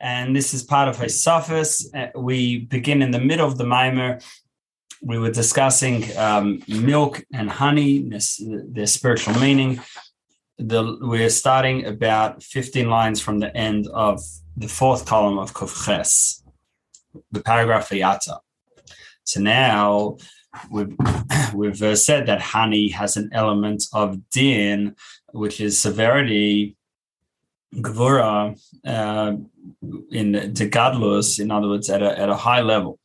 And this is part of Hosafos. Uh, we begin in the middle of the Mimer. We were discussing um, milk and honey, their spiritual meaning. The, we're starting about 15 lines from the end of the fourth column of Kufches, the paragraph Yata. So now we've, we've uh, said that honey has an element of din, which is severity, gvura, uh, in the gadlus, in other words, at a, at a high level.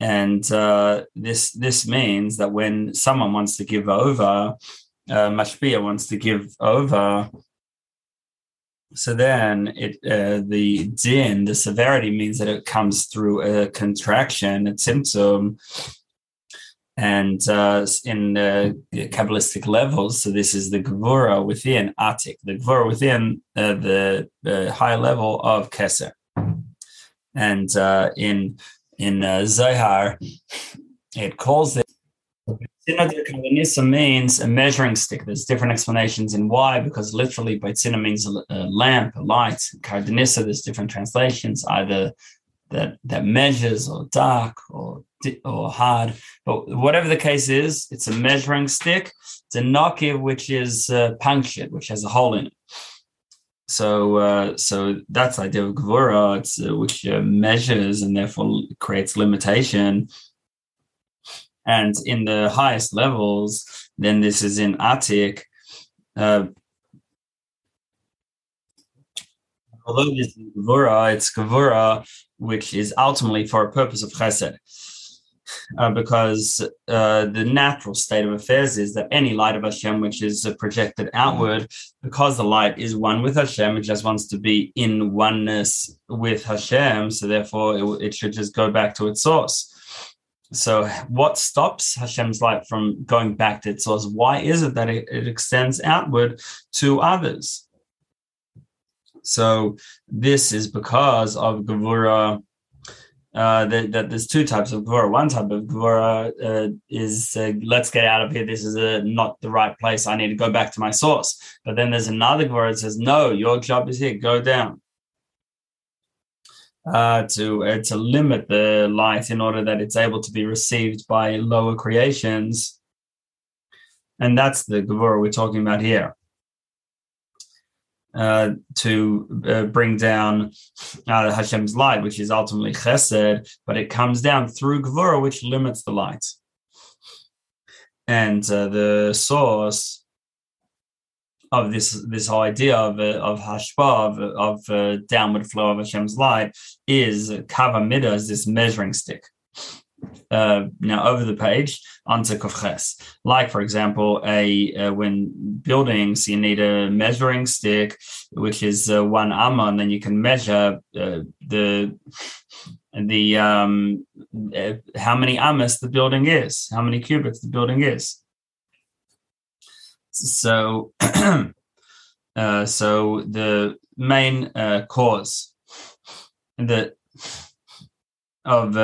And uh, this this means that when someone wants to give over, uh, mashpia wants to give over, so then it uh, the din, the severity means that it comes through a contraction, a tzimtzum, and uh, in the Kabbalistic levels, so this is the Gvura within Atik, the Gvura within uh, the, the high level of Keser. And uh, in in uh, Zohar, it calls it Sinodikavanisa means a measuring stick. There's different explanations in why, because literally Baitzina means a, lamp, a light. Kardanissa, there's different translations, either that that measures or dark or or hard. But whatever the case is, it's a measuring stick. It's a nokiv which is uh, punctured, which has a hole in it. So, uh, so that's the idea of gvura, it's, uh, which uh, measures and therefore creates limitation. And in the highest levels, then this is in Atik. Uh, although this is it's gvura which is ultimately for a purpose of chesed. Uh, because uh, the natural state of affairs is that any light of Hashem which is projected outward, because the light is one with Hashem, it just wants to be in oneness with Hashem. So therefore, it, it should just go back to its source. So, what stops Hashem's light from going back to its source? Why is it that it, it extends outward to others? So this is because of Gevura. Uh, that, that, there's two types of Gevura. One type of Gevura uh, is uh, let's get out of here. This is a, not the right place. I need to go back to my source. But then there's another Gevura that says, no, your job is here. Go down. Uh, to uh, to limit the light in order that it's able to be received by lower creations, and that's the Gevura we're talking about here uh, to uh, bring down uh, Hashem's light, which is ultimately chesed, but it comes down through Gvura, which limits the light. And uh, the source of this this whole idea of uh, of hashpa of, of downward flow of Hashem's light is kavamida as this measuring stick uh, now over the page onto kofches. Like for example, a uh, when buildings you need a measuring stick, which is uh, one amma, and then you can measure uh, the the um, uh, how many ammas the building is, how many cubits the building is. So, uh, so the main cause that of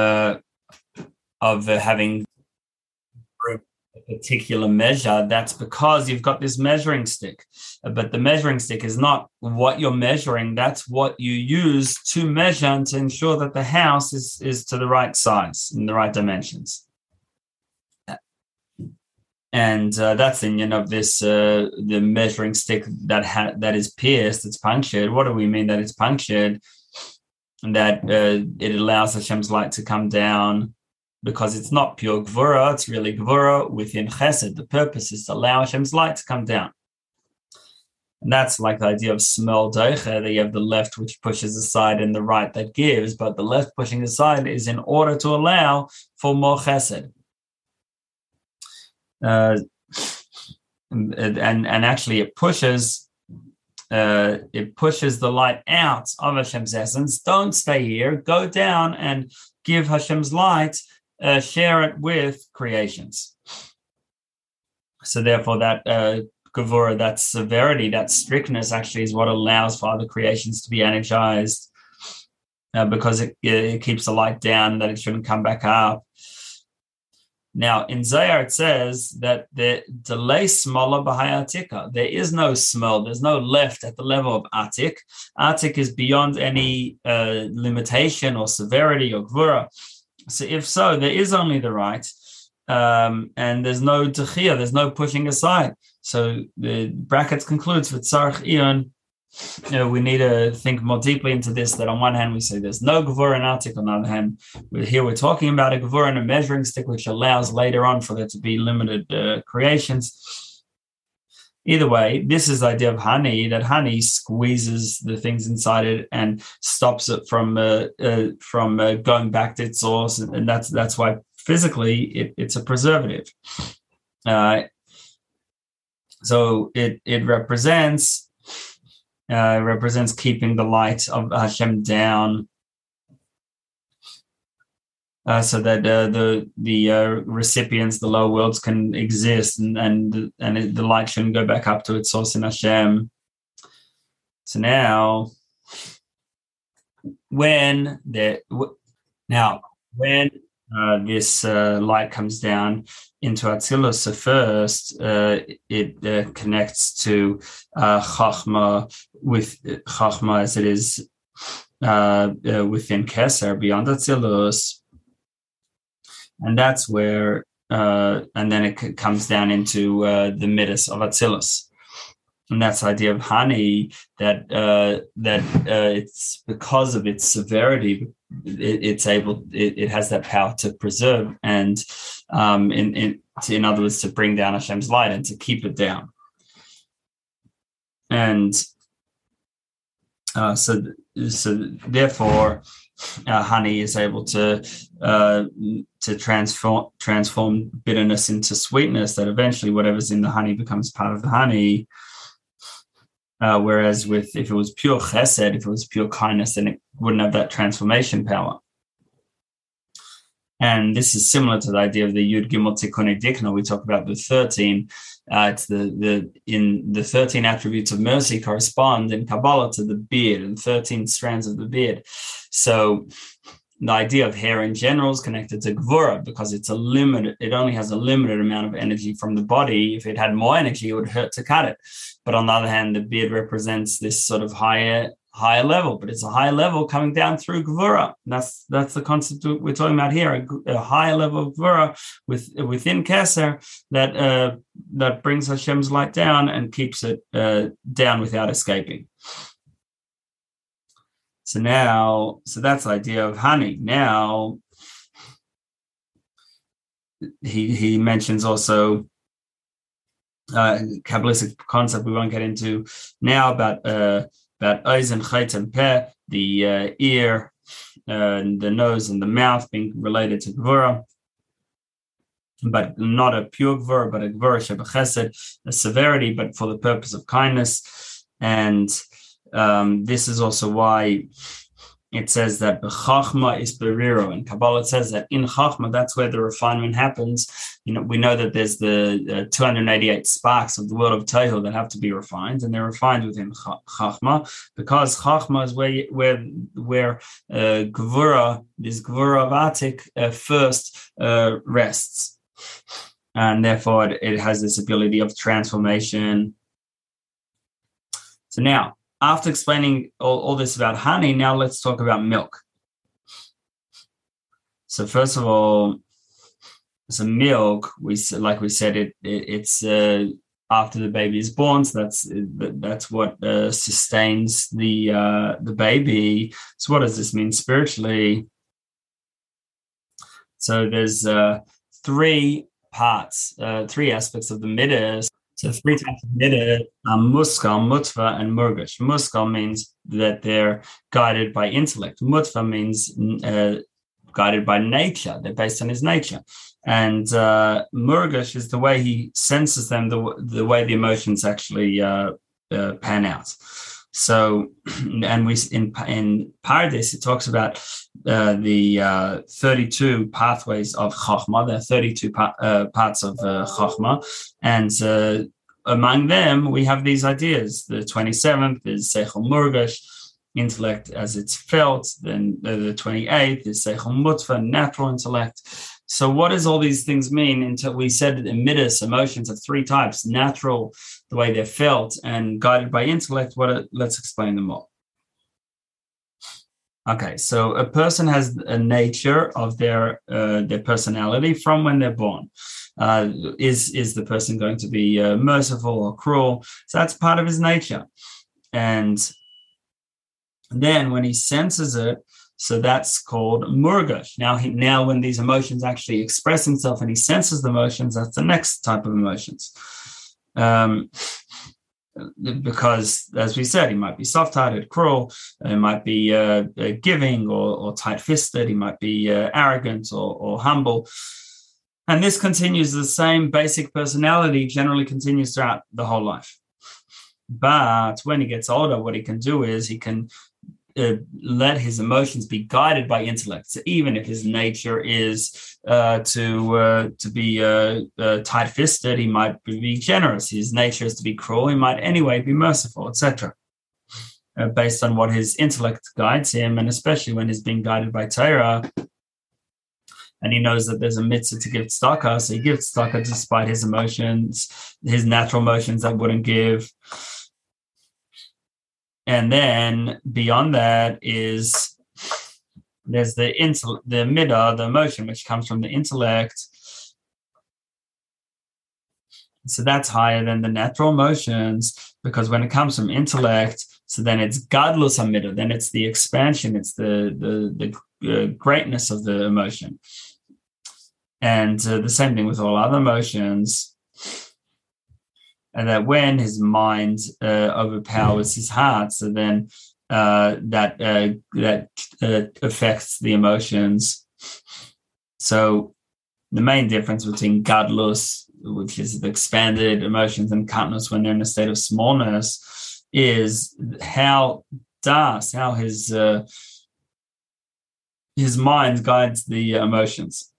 of having a particular measure, that's because you've got this measuring stick. But the measuring stick is not what you're measuring, that's what you use to measure and to ensure that the house is, is to the right size and the right dimensions. And uh, that's the union of this uh, the measuring stick that ha- that is pierced, it's punctured. What do we mean that it's punctured? And that uh, it allows Hashem's light to come down because it's not pure Gvura, it's really Gvura within Chesed. The purpose is to allow Hashem's light to come down. And that's like the idea of smol doiche, that you have the left which pushes aside and the right that gives, but the left pushing aside is in order to allow for more chesed. Uh, and, and actually it pushes uh, it pushes the light out of Hashem's essence. Don't stay here. Go down and give Hashem's light uh, share it with creations. So therefore, that uh, gavura, that severity, that strictness, actually is what allows for other creations to be energized, uh, because it, it keeps the light down that it shouldn't come back up. Now, in Zohar, it says that the delay smaller atika. There is no smol, there's no left at the level of atik. Atik is beyond any uh, limitation or severity or gvura. So, if so, there is only the right, um, and there's no techia, there's no pushing aside. So, the brackets concludes with tzarich iyun you know, we need to think more deeply into this. That on one hand, we say there's no Gevurah and Atik. On the other hand, we're, here we're talking about a Gevurah and a measuring stick, which allows later on for there to be limited uh, creations. Either way, this is the idea of honey that honey squeezes the things inside it and stops it from uh, uh, from uh, going back to its source, and that's that's why physically it, it's a preservative. Uh, so it it represents uh, represents keeping the light of Hashem down, uh, so that uh, the the uh, recipients, the lower worlds, can exist, and and and the light shouldn't go back up to its source in Hashem. So now, when the now when uh, this uh, light comes down into Atzilus. So first, uh, it connects to Chachma with Chachma as it is within Keser, beyond Atzilus. And that's where, and then it comes down into the Midas of Atzilus and that's the idea of honey that uh, that uh, it's because of its severity it, it's able it, it, has that power to preserve and um, in, in, in other words to bring down Hashem's light and to keep it down. And uh, so so therefore uh, honey is able to uh, to transform transform bitterness into sweetness that eventually whatever's in the honey becomes part of the honey uh, whereas with if it was pure chesed, if it was pure kindness, then it wouldn't have that transformation power. And this is similar to the idea of the Yud Gimel Tikkun Dikna. We talk about the 13. Uh, it's the, the in the 13 attributes of mercy correspond in Kabbalah to the beard and 13 strands of the beard. So the idea of hair in general is connected to Gvura because it's a limited, it only has a limited amount of energy from the body. If it had more energy, it would hurt to cut it. But on the other hand, the beard represents this sort of higher higher level, but it's a higher level coming down through Gvura. That's that's the concept we're talking about here, a, a higher level of Gvura with, within Keser that uh, that brings Hashem's light down and keeps it uh, down without escaping. So now, so that's the idea of honey. Now, he he mentions also uh, Kabbalistic concept we won't get into now about uh, about Eisen, Chait, and Peh, the uh, ear, uh, and the nose, and the mouth being related to Gvura, but not a pure Gvura, but a Gvura Shebechesed, a severity, but for the purpose of kindness. And um, this is also why it says that Chachma is Beriro. And Kabbalah says that in Chachma, that's where the refinement happens. You know, we know that there's the uh, 288 sparks of the world of Tohu that have to be refined, and they're refined within Chachma because Chachma is where where where uh, Gvura, this Gvura of Atik, uh, first uh, rests, and therefore it, it has this ability of transformation. So now after explaining all, all this about honey, now let's talk about milk. So first of all, so milk, we like we said, it, it it's uh, after the baby is born. So that's that's what uh, sustains the uh, the baby. So what does this mean spiritually? So there's uh, three parts, uh, three aspects of the midas so three types of niddah, um, muskal, mutva, and murgash. Muskal means that they're guided by intellect. Mutva means uh, guided by nature. They're based on his nature. And uh, is the way he senses them, the, the way the emotions actually uh, uh, pan out. So, and we in in Pardes it talks about uh, the uh, 32 pathways of Chachma. There are 32 pa- uh, parts of uh, and uh, among them we have these ideas. The 27th is Seichel Murgash, intellect as it's felt. Then the 28th is Seichel Mutva, natural intellect. So, what does all these things mean? Until we said that emitters, emotions of three types: natural, the way they're felt, and guided by intellect. What? let's explain them all. Okay, so a person has a nature of their uh, their personality from when they're born. Uh, is is the person going to be uh, merciful or cruel? So that's part of his nature, and then when he senses it, so that's called murgash. Now, he, now when these emotions actually express himself and he senses the emotions, that's the next type of emotions. Um, because, as we said, he might be soft-hearted, cruel. He might be uh, uh, giving or, or, tight-fisted. He might be uh, arrogant or, or humble. And this continues the same basic personality generally continues throughout the whole life. But when he gets older, what he can do is he can uh, let his emotions be guided by intellect. So even if his nature is uh, to uh, to be uh, uh, tight-fisted, he might be generous. His nature is to be cruel. He might anyway be merciful, etc. Based on what his intellect guides him, and especially when he's being guided by Torah, and he knows that there's a mitzvah to give tzedakah, so he gives tzedakah despite his emotions, his natural emotions that wouldn't give. And then beyond that is there's the intel the midah, the emotion, which comes from the intellect. So that's higher than the natural emotions because when it comes from intellect, so then it's gadlus amida, then it's the expansion, it's the the the uh, greatness of the emotion, and uh, the same thing with all other emotions and that when his mind uh, overpowers his heart, so then uh, that uh, that uh, affects the emotions. So the main difference between gadlus, which is expanded emotions, and katnus when they're in a state of smallness, is how das, how his uh, his mind guides the emotions.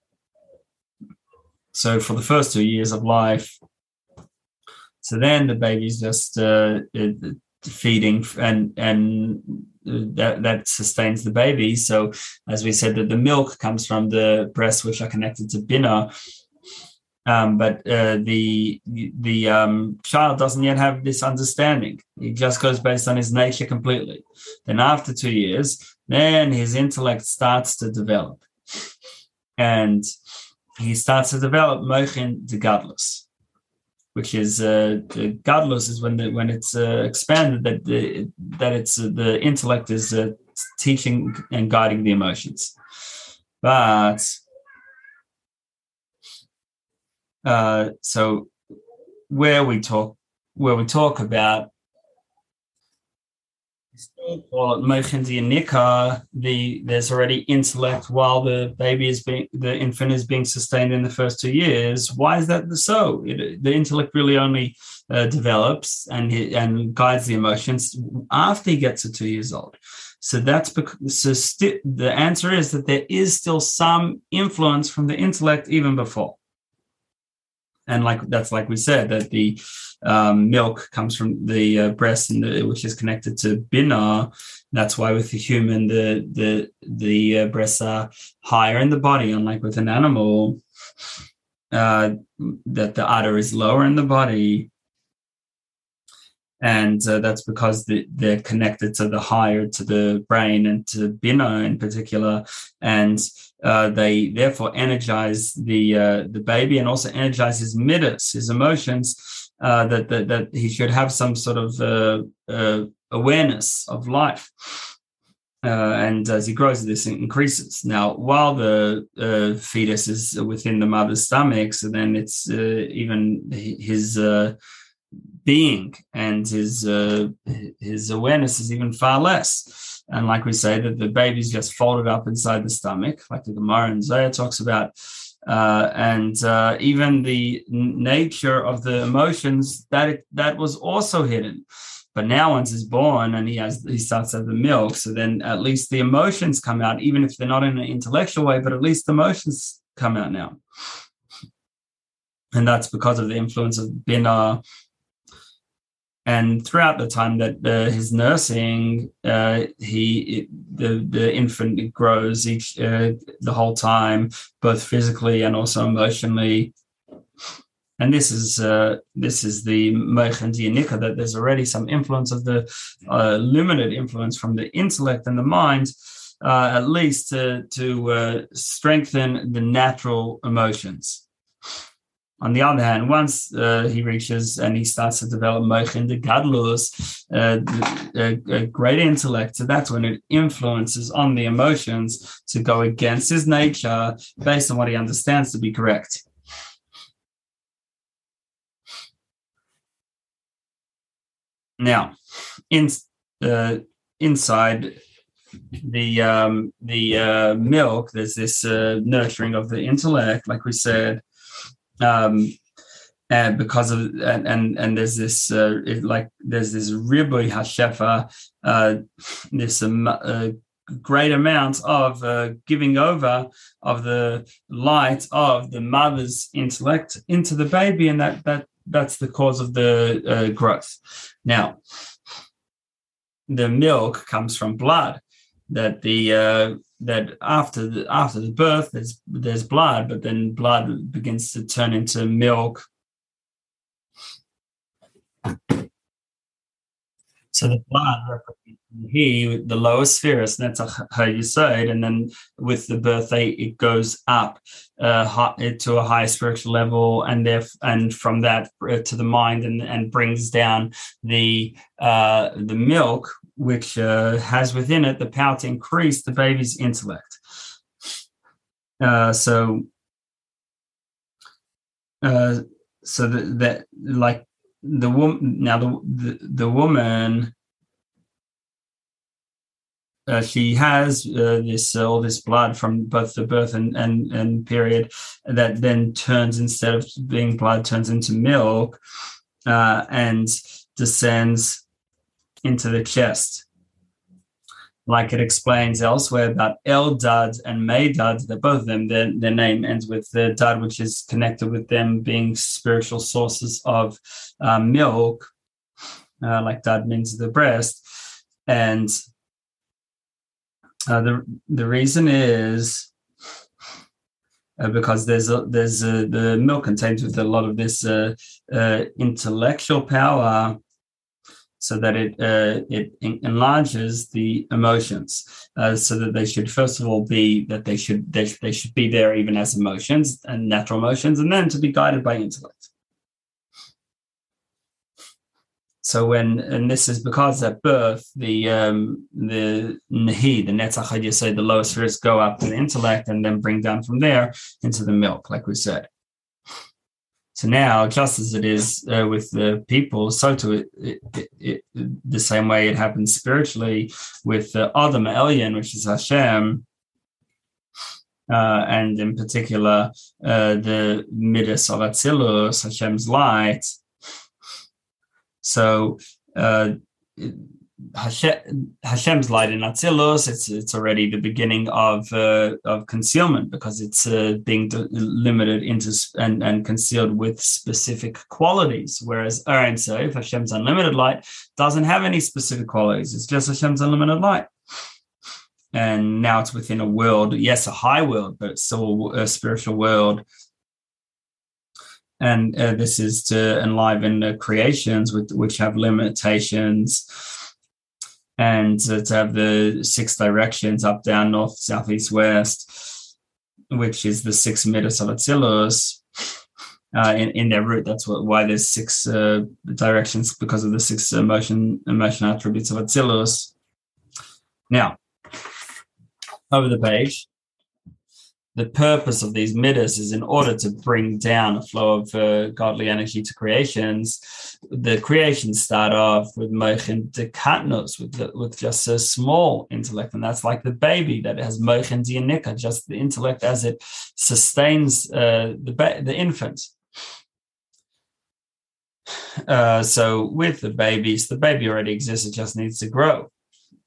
So for the first two years of life, so then the baby's just uh, feeding and and that that sustains the baby. So as we said, that the milk comes from the breasts which are connected to bina. Um, but uh, the the um, child doesn't yet have this understanding. He just goes based on his nature completely. Then after two years, then his intellect starts to develop, and he starts to develop mochin de gadlus which is uh, gadlus is when the, when it's uh, expanded that the, that it's uh, the intellect is uh, teaching and guiding the emotions. But uh, so where we talk where we talk about call it Nikah, the there's already intellect while the baby is being the infant is being sustained in the first two years. Why is that so? It, the intellect really only uh, develops and and guides the emotions after he gets to two years old. So that's because so the answer is that there is still some influence from the intellect even before. And like that's like we said that the um, milk comes from the uh, breast, and the, which is connected to bina. That's why with the human, the the the uh, breasts are higher in the body, unlike with an animal. Uh, that the udder is lower in the body, and uh, that's because the, they're connected to the higher, to the brain, and to bina in particular, and uh, they therefore energize the uh, the baby and also energize his midas, his emotions, uh, that, that that he should have some sort of uh, uh, awareness of life. And as he grows, this increases. Now, while the fetus is within the mother's stomach, so then it's even his being and his his awareness is even far less. And like we say, that the baby's just folded up inside the stomach, like the Gemara and Zohar talks about uh, and uh, even the nature of the emotions that it, that was also hidden. But now, once he's born and he has he starts to have the milk, so then at least the emotions come out, even if they're not in an intellectual way, but at least the emotions come out now. And that's because of the influence of bina. And throughout the time that uh, his nursing, uh, he it, the the infant grows each uh, the whole time, both physically and also emotionally. And this is uh, this is the Meichen Dianika that there's already some influence of the uh, limited influence from the intellect and the mind, uh, at least to to strengthen the natural emotions. On the other hand, once uh, he reaches and he starts to develop Mochin the Gadlus, uh, a, a great intellect, so that's when it influences on the emotions to go against his nature based on what he understands to be correct. Now, in uh, inside the um, the uh, milk, there's this uh, nurturing of the intellect, like we said, um, and because of and and, and there's this uh, it, like there's this riboy hashefa, uh, this um, uh, great amount of uh, giving over of the light of the mother's intellect into the baby, and that that that's the cause of the uh, growth. Now, the milk comes from blood that the uh, that after the after the birth there's there's blood, but then blood begins to turn into milk. So the blood he, the lower spheres, and that's it. And then with the birthday, it goes up uh, to a higher spiritual level, and there, and from that uh, to the mind, and, and brings down the uh, the milk, which uh, has within it the power to increase the baby's intellect. Uh, so, uh, so that, that like the woman now the, the, the woman uh, she has uh, this uh, all this blood from both the birth and, and and period that then turns instead of being blood turns into milk uh, and descends into the chest. Like it explains elsewhere about El Eldad and May Meidad, that both of them, their, their name ends with the dad, which is connected with them being spiritual sources of uh, milk, uh, like dad means the breast. And uh, the the reason is uh, because there's a, there's a, the milk contains with a lot of this uh, uh intellectual power so that it uh, it enlarges the emotions, uh, so that they should first of all be that they should they, they should be there even as emotions and natural emotions, and then to be guided by intellect. So when and this is because at birth the um, the nahi the netzach you say the lowest spirits go up to the intellect and then bring down from there into the milk, like we said. So now, just as it is uh, with the people, so to it, it, it, the same way it happens spiritually with the Adam Elyon, which is Hashem, uh, and in particular uh, the Midas of Atzilus, Hashem's light. So uh, Hashem, Hashem's light in Atzilus, it's it's already the beginning of uh, of concealment because it's uh, being limited into and, and concealed with specific qualities. Whereas Ein Sof, Hashem's unlimited light, doesn't have any specific qualities. It's just Hashem's unlimited light. And now it's within a world, yes, a high world, but still a spiritual world and uh, this is to enliven the creations with, which have limitations and to, have the six directions up, down, north, south, east, west, which is the six midas of Atzilus. Uh, in, in their root, that's what, why there's six uh, directions because of the six emotion emotion attributes of Atzilus. Now, over the page, the purpose of these midas is in order to bring down a flow of uh, godly energy to creations. The creations start off with mochin dekatnos, with the, with just a small intellect, and that's like the baby that has mochin dianika, just the intellect as it sustains uh, the ba- the infant. Uh, so with the babies, the baby already exists; it just needs to grow.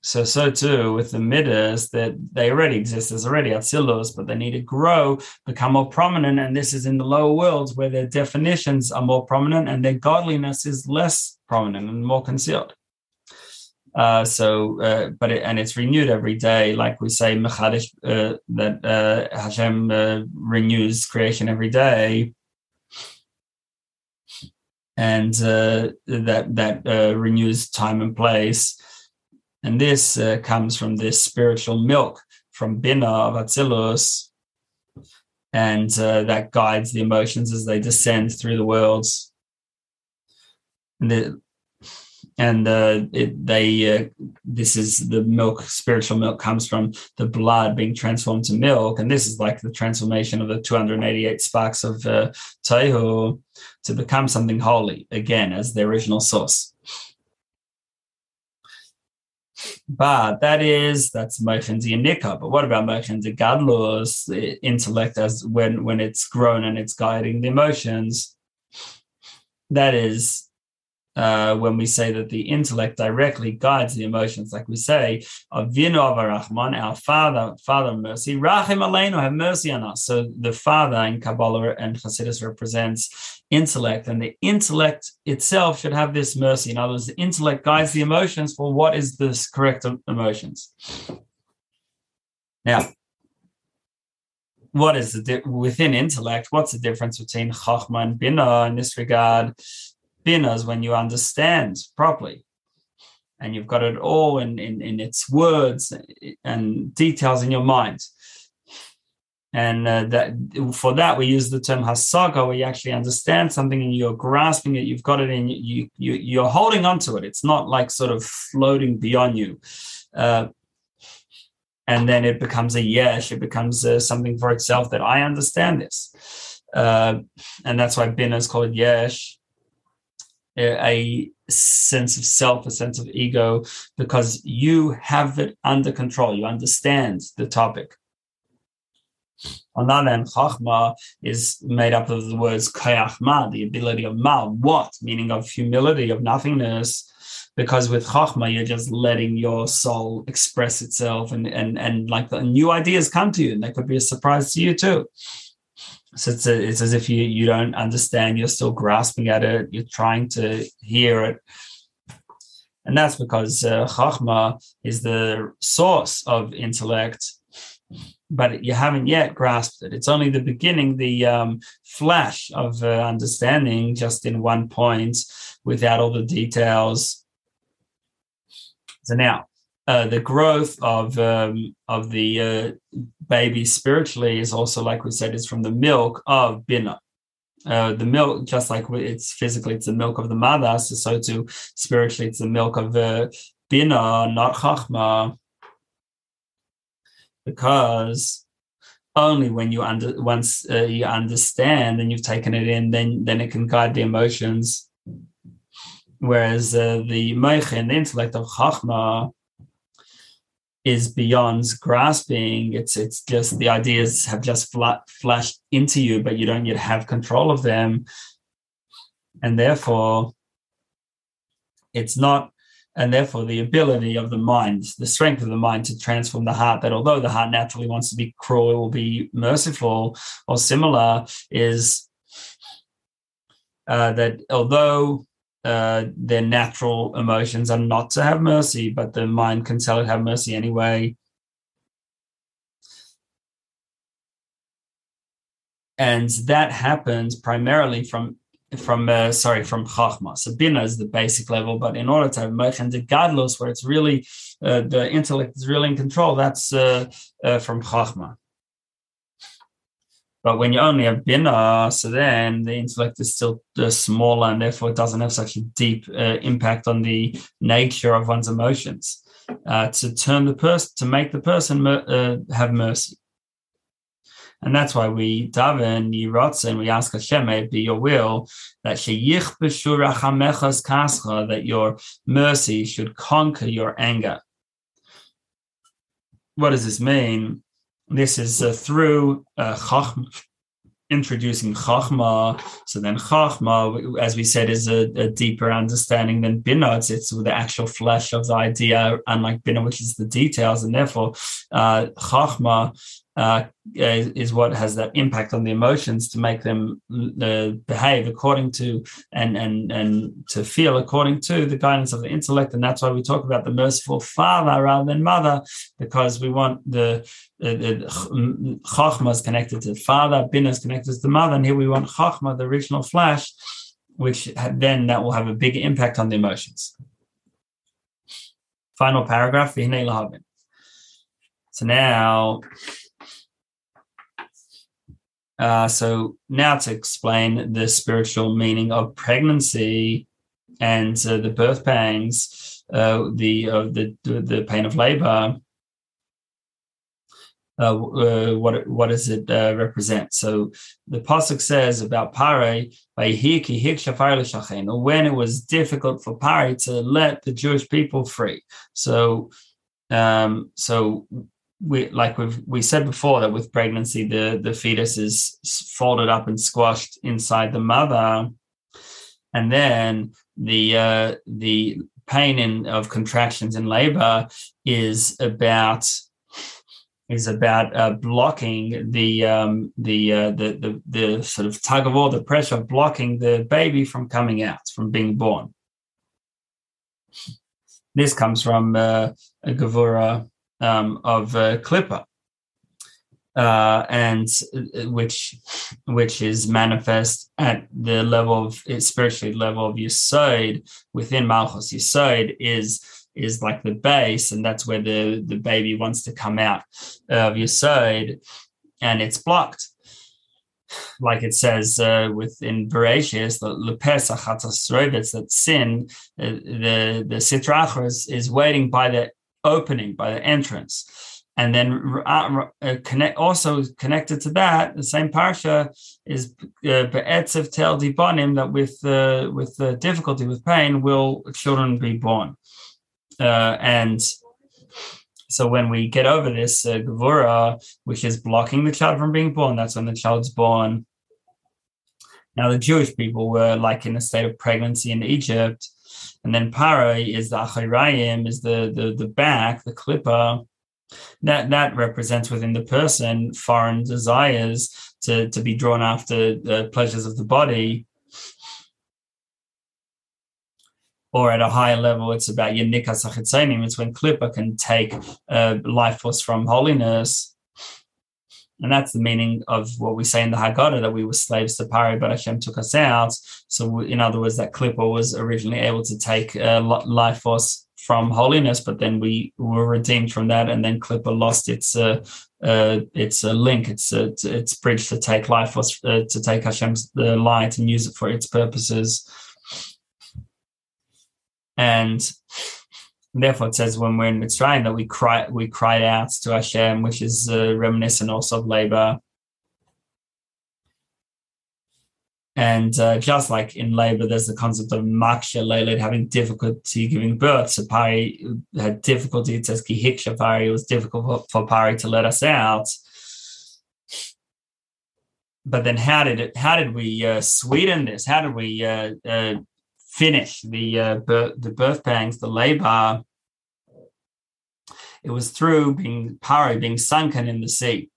So, so too with the midas that they already exist. There's already Atzilus, but they need to grow, become more prominent. And this is in the lower worlds where their definitions are more prominent and their godliness is less prominent and more concealed. Uh, so, uh, but it, and it's renewed every day, like we say, mechadish, uh, that uh, Hashem uh, renews creation every day, and uh, that that renews time and place. And this comes from this spiritual milk from Bina of Atzilus, and that guides the emotions as they descend through the worlds. And the, and uh, it, they uh, this is the milk spiritual milk comes from the blood being transformed to milk. And this is like the transformation of the 288 sparks of uh, Tohu to become something holy again as the original source but that is that's mochin Nika. But what about mochin Gadlus, the eh, intellect as when when it's grown and it's guiding the emotions? That is uh, when we say that the intellect directly guides the emotions, like we say, Avinu Avarachman, our Father, Father mercy, Rachim Aleinu, have mercy on us. So the Father in Kabbalah and Hasidus represents intellect, and the intellect itself should have this mercy. In other words, the intellect guides the emotions for what is this correct emotions. Now, what is the di- within intellect? What's the difference between Chachma and Bina in this regard? Binas when you understand properly and you've got it all in, in, in its words and details in your mind. And uh, that for that we use the term hasaga, where you actually understand something and you're grasping it. You've got it in you. You you're holding on to it. It's not like sort of floating beyond you. Uh, and then it becomes a yesh. It becomes uh, something for itself that I understand this, uh, and that's why bin is called yesh a sense of self, a sense of ego, because you have it under control. You understand the topic. On the other hand, chachma is made up of the words kayachma, the ability of ma, what, meaning of humility, of nothingness. Because with chachma, you're just letting your soul express itself, and and and like the new ideas come to you, and they could be a surprise to you too. So it's, a, it's as if you, you don't understand, you're still grasping at it, you're trying to hear it. And that's because uh, Chachma is the source of intellect, but you haven't yet grasped it. It's only the beginning, the um, flash of uh, understanding just in one point without all the details. So now, uh, the growth of um, of the uh, baby spiritually is also like we said is from the milk of bina. Uh, the milk, just like it's physically, it's the milk of the mother. So, so too spiritually, it's the milk of the bina, not chachma, because only when you under once uh, you understand and you've taken it in, then then it can guide the emotions. Whereas uh, the moichin, the intellect of chachma, is beyond grasping. It's it's just the ideas have just flat, flashed into you, but you don't yet have control of them, and therefore, it's not. And therefore, the ability of the mind, the strength of the mind to transform the heart, that although the heart naturally wants to be cruel or be merciful or similar, is uh, that although uh, their natural emotions are not to have mercy, but the mind can tell it have mercy anyway. And that happens primarily from from uh, sorry from chachma. So bina is the basic level, but in order to have mochen de gadlos, where it's really uh, the intellect is really in control, that's uh, uh from chachma. But when you only have bina, so then the intellect is still uh, smaller and therefore it doesn't have such a deep uh, impact on the nature of one's emotions. Uh, to turn the person, to make the person uh, have mercy. And that's why we daven yirotz and we ask Hashem, may it be your will that Shaych Beshuracha mechas kasra, that your mercy should conquer your anger. What does this mean? This is uh, through uh, introducing chachma. So then chachma, as we said, is a, a deeper understanding than bina. It's, it's, the actual flesh of the idea, unlike bina, which is the details. And therefore, uh, chachma uh, is what has that impact on the emotions to make them uh, behave according to and and and to feel according to the guidance of the intellect. And that's why we talk about the merciful father rather than mother because we want the the, the chachma is connected to the father bin is connected to the mother and here we want chachma the original flash which then that will have a big impact on the emotions. Final paragraph so now uh, so now to explain the spiritual meaning of pregnancy and uh, the birth pangs, uh, the, the the pain of labor. Uh, uh, what what does it uh, represent? So the pasuk says about Pare, when it was difficult for Pare to let the Jewish people free. So um, so we like we've we said before that with pregnancy the the fetus is folded up and squashed inside the mother and then the uh, the pain in, of contractions in labor is about is about uh, blocking the um, the, uh, the the the sort of tug of war, the pressure blocking the baby from coming out, from being born. This comes from uh, a Gevura um, of uh, uh, and which which is manifest at the level of spiritually level of Yesod within Malchus. Yesod is is like the base, and that's where the the baby wants to come out of Yesod, and it's blocked. Like it says uh, within Bereshis, the that sin, uh, the the Sitra is, is waiting by the opening by the entrance. And then uh, uh, connect also connected to that, the same parsha is uh, be'etzev tel dibanim that with the with the difficulty with pain will children be born, uh, and so when we get over this uh, gevura, which is blocking the child from being born, that's when the child's born. Now the Jewish people were like in a state of pregnancy in Egypt, and then para is the achirayim, is the, the the back, the klippa. That that represents within the person foreign desires to to be drawn after the pleasures of the body. Or at a higher level, it's about yanika sachitzenim. It's when klippa can take life force from holiness and that's the meaning of what we say in the Haggadah that we were slaves to Pari, but Hashem took us out. So, in other words, that Klippa was originally able to take uh, life force from holiness, but then we were redeemed from that, and then Klippa lost its uh, uh, its a link, its uh, its bridge to take life force uh, to take Hashem's the light and use it for its purposes. And therefore, it says when we're in Mitzrayim that we cry, we cried out to Hashem, which is uh, reminiscent also of labor. And uh, just like in labor, there's the concept of maksha leilid having difficulty giving birth. So Pari had difficulty. It says kihiksha Pari. It was difficult for, for Pari to let us out. But then, how did it? How did we uh, sweeten this? How did we uh, uh finish the uh, birth, the birth pangs, the labor, it was through being Pari being sunken in the sea.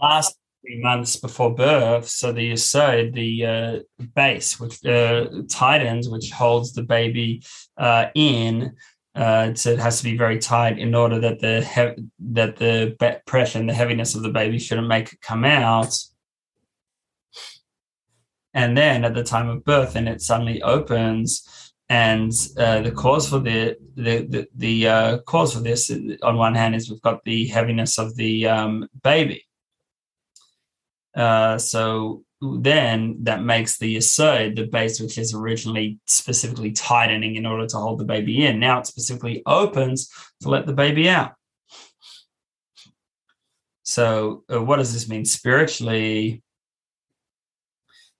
last three months before birth, so the Yesod, the uh, base, which uh, tightens, which holds the baby uh, in, uh, so it has to be very tight in order that the he- that the pressure and the heaviness of the baby shouldn't make it come out. And then at the time of birth, and it suddenly opens, and uh, the cause for the the the, the uh, cause for this, on one hand, is we've got the heaviness of the um, baby. Uh, so then that makes the yesod, the base which is originally specifically tightening in order to hold the baby in. Now it specifically opens to let the baby out. So, uh, what does this mean spiritually?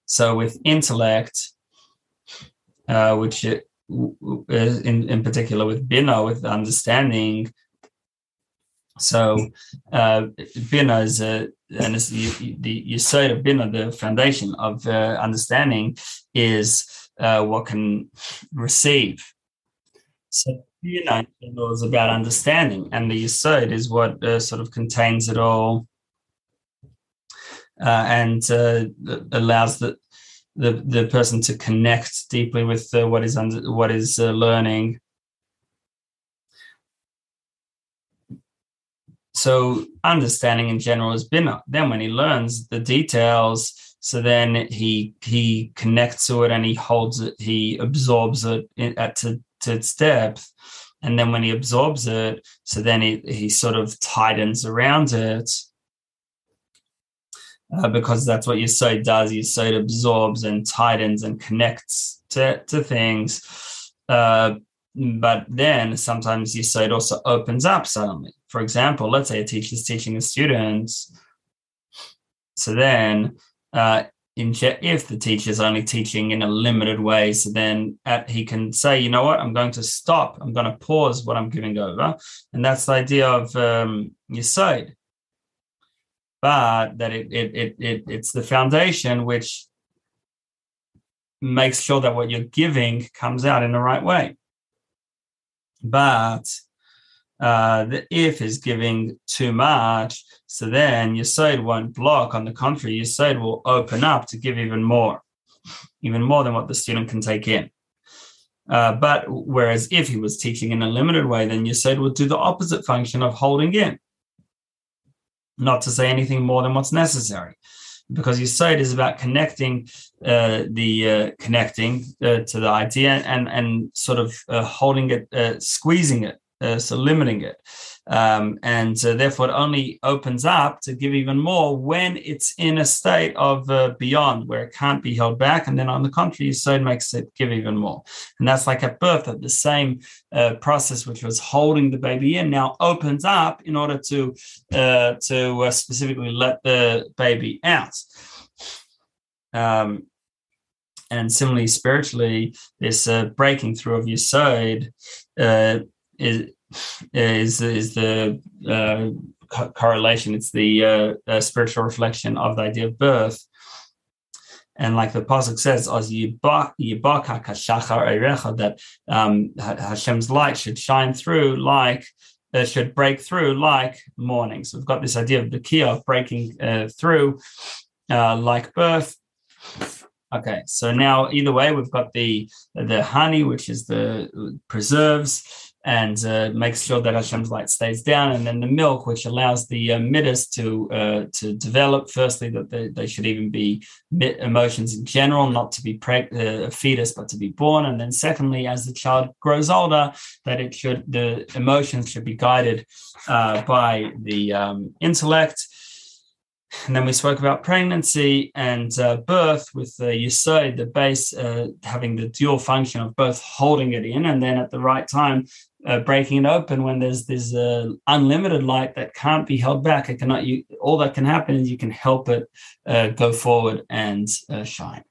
So, with intellect, uh, which it, in in particular with bina, with understanding, so uh, Bina is a, and it's the, the Yesod of Bina, the foundation of uh, understanding, is uh, what can receive. So it was about understanding, and the Yesod is what uh, sort of contains it all, uh, and uh, allows the, the the person to connect deeply with uh, what is under what is learning. So understanding in general has been then when he learns the details so then he he connects to it and he holds it he absorbs it at to, to its depth. And then when he absorbs it so then he, he sort of tightens around it uh, because that's what Yesod does. Yesod absorbs and tightens and connects to, to things. Uh, but then sometimes Yesod also opens up suddenly for example let's say a teacher is teaching a student so then uh, in if the teacher is only teaching in a limited way, so then at, he can say, you know what, I'm going to stop. I'm going to pause what I'm giving over, and that's the idea of um, Yesod. But that it, it it it it's the foundation which makes sure that what you're giving comes out in the right way. But uh, the if is giving too much, so then Yesod won't block. On the contrary, Yesod will open up to give even more, even more than what the student can take in. Uh, but whereas if he was teaching in a limited way, then Yesod would do the opposite function of holding in, not to say anything more than what's necessary. Because Yesod is about connecting uh, the uh, connecting uh, to the idea and and sort of uh, holding it, uh, squeezing it uh, so limiting it. Um, and uh, therefore, it only opens up to give even more when it's in a state of uh, beyond where it can't be held back. And then, on the contrary, so it makes it give even more. And that's like at birth, that the same uh, process which was holding the baby in now opens up in order to uh, to uh, specifically let the baby out. Um, and similarly, spiritually, this breaking through of your Yesod is is is the uh, co- correlation. It's the uh, uh, spiritual reflection of the idea of birth. And like the pasuk says, "As that um, Hashem's light should shine through like uh, should break through like morning. So we've got this idea of the of breaking uh, through uh, like birth. Okay, so now either way, we've got the the honey, which is the preserves, and uh, makes sure that Hashem's light stays down. And then the milk, which allows the uh, middas to uh, to develop. Firstly, that they, they should even be emotions in general, not to be preg- uh, a fetus, but to be born. And then secondly, as the child grows older, that it should the emotions should be guided uh, by the um, intellect. And then we spoke about pregnancy and uh, birth with the yesod, the base uh, having the dual function of both holding it in and then at the right time uh, breaking it open when there's this uh, unlimited light that can't be held back. It cannot. You, all that can happen is you can help it uh, go forward and uh, shine.